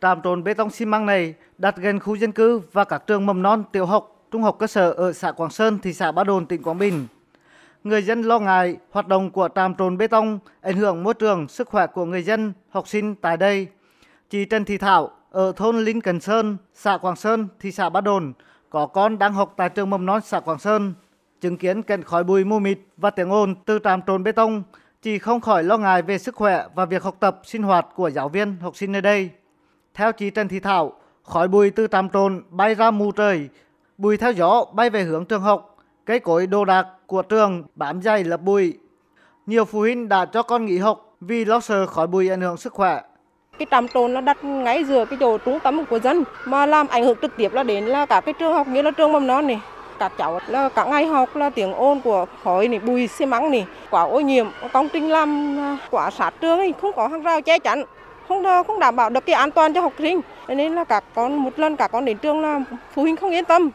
trạm trộn bê tông xi măng này đặt gần khu dân cư và các trường mầm non, tiểu học, trung học cơ sở ở xã Quảng Sơn, thị xã Ba Đồn, tỉnh Quảng Bình. Người dân lo ngại hoạt động của trạm trộn bê tông ảnh hưởng môi trường, sức khỏe của người dân, học sinh tại đây. Chị Trần Thị Thảo ở thôn Linh Cần Sơn, xã Quảng Sơn, thị xã Ba Đồn có con đang học tại trường mầm non xã Quảng Sơn. Chứng kiến cảnh khói bụi mù mịt và tiếng ồn từ trạm trộn bê tông, chị không khỏi lo ngại về sức khỏe và việc học tập, sinh hoạt của giáo viên, học sinh nơi đây. Theo chị Trần Thị Thảo, khói bụi từ trạm trộn bay ra mù trời, bụi theo gió bay về hướng trường học, cây cối đồ đạc của trường bám dày lập bụi. Nhiều phụ huynh đã cho con nghỉ học vì lo sợ khói bụi ảnh hưởng sức khỏe. Cái trạm trộn nó đặt ngay giữa cái chỗ trung tâm của dân mà làm ảnh hưởng trực tiếp là đến là cả cái trường học như là trường mầm non này các cháu là cả ngày học là tiếng ồn của khói này bụi xi măng này quá ô nhiễm công trình làm à, quả sát trường này không có hàng rào che chắn không không đảm bảo được cái an toàn cho học sinh nên là các con một lần các con đến trường là phụ huynh không yên tâm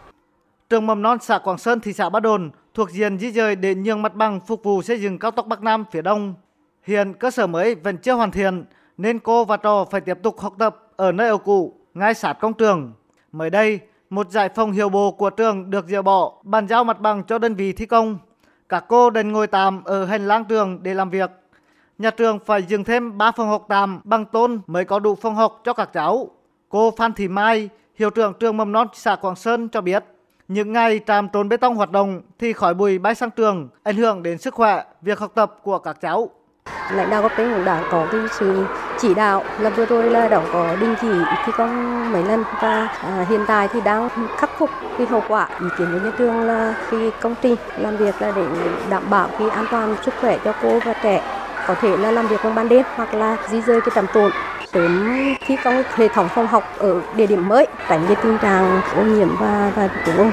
trường mầm non xã Quảng Sơn thị xã Ba Đồn thuộc diện di dời để nhường mặt bằng phục vụ xây dựng cao tốc Bắc Nam phía đông hiện cơ sở mới vẫn chưa hoàn thiện nên cô và trò phải tiếp tục học tập ở nơi ở cũ ngay sát công trường mới đây một giải phòng hiệu bộ của trường được dỡ bỏ, bàn giao mặt bằng cho đơn vị thi công. Các cô đành ngồi tạm ở hành lang trường để làm việc. Nhà trường phải dừng thêm 3 phòng học tạm bằng tôn mới có đủ phòng học cho các cháu. Cô Phan Thị Mai, hiệu trưởng trường mầm non xã Quảng Sơn cho biết, những ngày trạm trốn bê tông hoạt động thì khói bụi bay sang trường, ảnh hưởng đến sức khỏe, việc học tập của các cháu lãnh đạo cấp trên cũng đã có cái sự chỉ đạo là vừa rồi là đã có đình chỉ thi công mấy lần và à, hiện tại thì đang khắc phục cái hậu quả ý kiến của nhà trường là khi công trình làm việc là để đảm bảo cái an toàn sức khỏe cho cô và trẻ có thể là làm việc trong ban đêm hoặc là di rời cái trạm tồn sớm thi công hệ thống phòng học ở địa điểm mới tránh cái tình trạng ô nhiễm và và tiếng ồn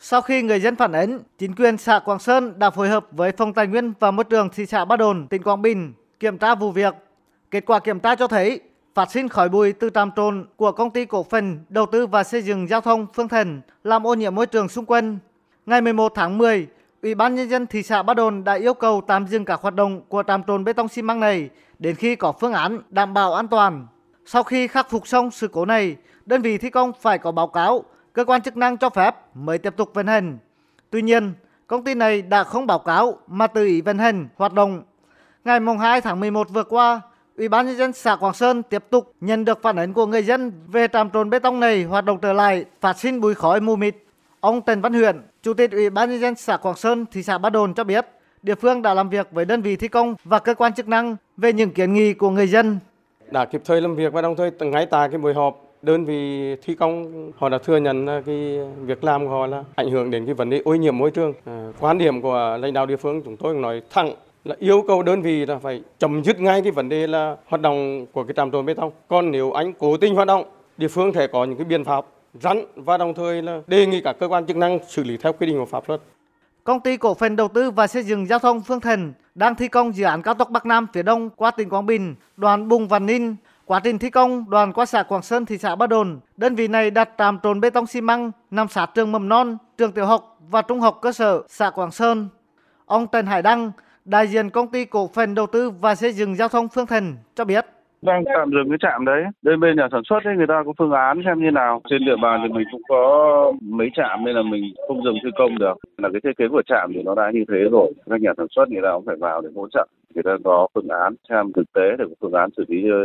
sau khi người dân phản ánh, chính quyền xã Quảng Sơn đã phối hợp với Phòng Tài nguyên và Môi trường thị xã Ba Đồn, tỉnh Quảng Bình kiểm tra vụ việc. Kết quả kiểm tra cho thấy phát sinh khói bụi từ trạm trộn của công ty cổ phần đầu tư và xây dựng giao thông Phương Thần làm ô nhiễm môi trường xung quanh. Ngày 11 tháng 10, Ủy ban nhân dân thị xã Ba Đồn đã yêu cầu tạm dừng các hoạt động của trạm trộn bê tông xi măng này đến khi có phương án đảm bảo an toàn. Sau khi khắc phục xong sự cố này, đơn vị thi công phải có báo cáo cơ quan chức năng cho phép mới tiếp tục vận hành. Tuy nhiên, công ty này đã không báo cáo mà tự ý vận hành hoạt động. Ngày 2 tháng 11 vừa qua, Ủy ban nhân dân xã Quảng Sơn tiếp tục nhận được phản ánh của người dân về trạm trộn bê tông này hoạt động trở lại, phát sinh bụi khói mù mịt. Ông Trần Văn Huyền, Chủ tịch Ủy ban nhân dân xã Quảng Sơn, thị xã Ba Đồn cho biết, địa phương đã làm việc với đơn vị thi công và cơ quan chức năng về những kiến nghị của người dân. Đã kịp thời làm việc và đồng thời ngay tại cái buổi họp đơn vị thi công họ đã thừa nhận cái việc làm của họ là ảnh hưởng đến cái vấn đề ô nhiễm môi trường. À, quan điểm của lãnh đạo địa phương chúng tôi nói thẳng là yêu cầu đơn vị là phải chấm dứt ngay cái vấn đề là hoạt động của cái trạm trộn bê tông. Còn nếu anh cố tình hoạt động, địa phương thể có những cái biện pháp rắn và đồng thời là đề nghị các cơ quan chức năng xử lý theo quy định của pháp luật. Công ty cổ phần đầu tư và xây dựng giao thông Phương Thần đang thi công dự án cao tốc Bắc Nam phía Đông qua tỉnh Quảng Bình, đoạn Bùng và Ninh Quá trình thi công, đoàn qua xã Quảng Sơn, thị xã Ba Đồn, đơn vị này đặt trạm trộn bê tông xi măng nằm sát trường mầm non, trường tiểu học và trung học cơ sở xã Quảng Sơn. Ông Trần Hải Đăng, đại diện công ty cổ phần đầu tư và xây dựng giao thông Phương Thần cho biết đang tạm dừng cái trạm đấy. Bên bên nhà sản xuất ấy, người ta có phương án xem như nào. Trên địa bàn thì mình cũng có mấy trạm nên là mình không dừng thi công được. Là cái thiết kế của trạm thì nó đã như thế rồi. Các nhà sản xuất người ta cũng phải vào để hỗ trợ. Người ta có phương án xem thực tế để có phương án xử lý ờ,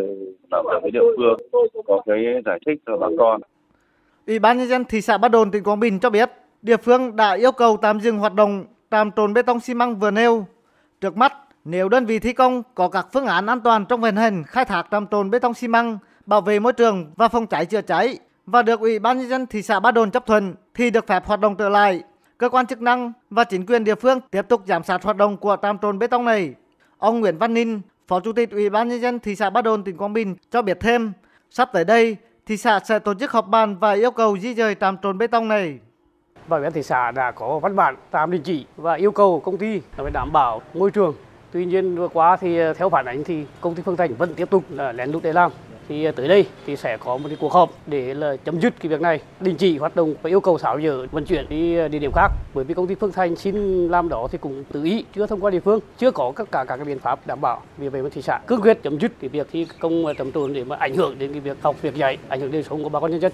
làm việc với địa phương, có cái giải thích cho bà con. Ủy ban nhân dân thị xã Ba Đồn, tỉnh Quảng Bình cho biết, địa phương đã yêu cầu tạm dừng hoạt động trạm trộn bê tông xi măng vừa nêu. Trước mắt nếu đơn vị thi công có các phương án an toàn trong vận hành khai thác trạm trộn bê tông xi măng, bảo vệ môi trường và phòng cháy chữa cháy và được Ủy ban nhân dân thị xã Ba Đồn chấp thuận thì được phép hoạt động trở lại. Cơ quan chức năng và chính quyền địa phương tiếp tục giám sát hoạt động của trạm trộn bê tông này. Ông Nguyễn Văn Ninh, Phó Chủ tịch Ủy ban nhân dân thị xã Ba Đồn tỉnh Quảng Bình cho biết thêm, sắp tới đây thị xã sẽ tổ chức họp bàn và yêu cầu di dời trạm trộn bê tông này. Bảo ban thị xã đã có văn bản tạm đình chỉ và yêu cầu công ty phải đảm bảo môi trường Tuy nhiên vừa qua thì ờ, theo phản ánh thì công ty Phương Thành vẫn tiếp tục là lén lút để làm. thì ờ, tới đây thì sẽ có một cái cuộc họp để là chấm dứt cái việc này, đình chỉ hoạt động và yêu cầu tháo dỡ vận chuyển đi ờ, địa điểm khác bởi vì công ty Phương Thành xin làm đó thì cũng tự ý, chưa thông qua địa phương, chưa có tất cả, các cái biện pháp đảm bảo vì vậy mà thị xã, cương quyết chấm dứt cái việc thi công trầm trồn để mà ảnh hưởng đến cái việc học, việc dạy, ảnh hưởng đến sống của bà con nhân dân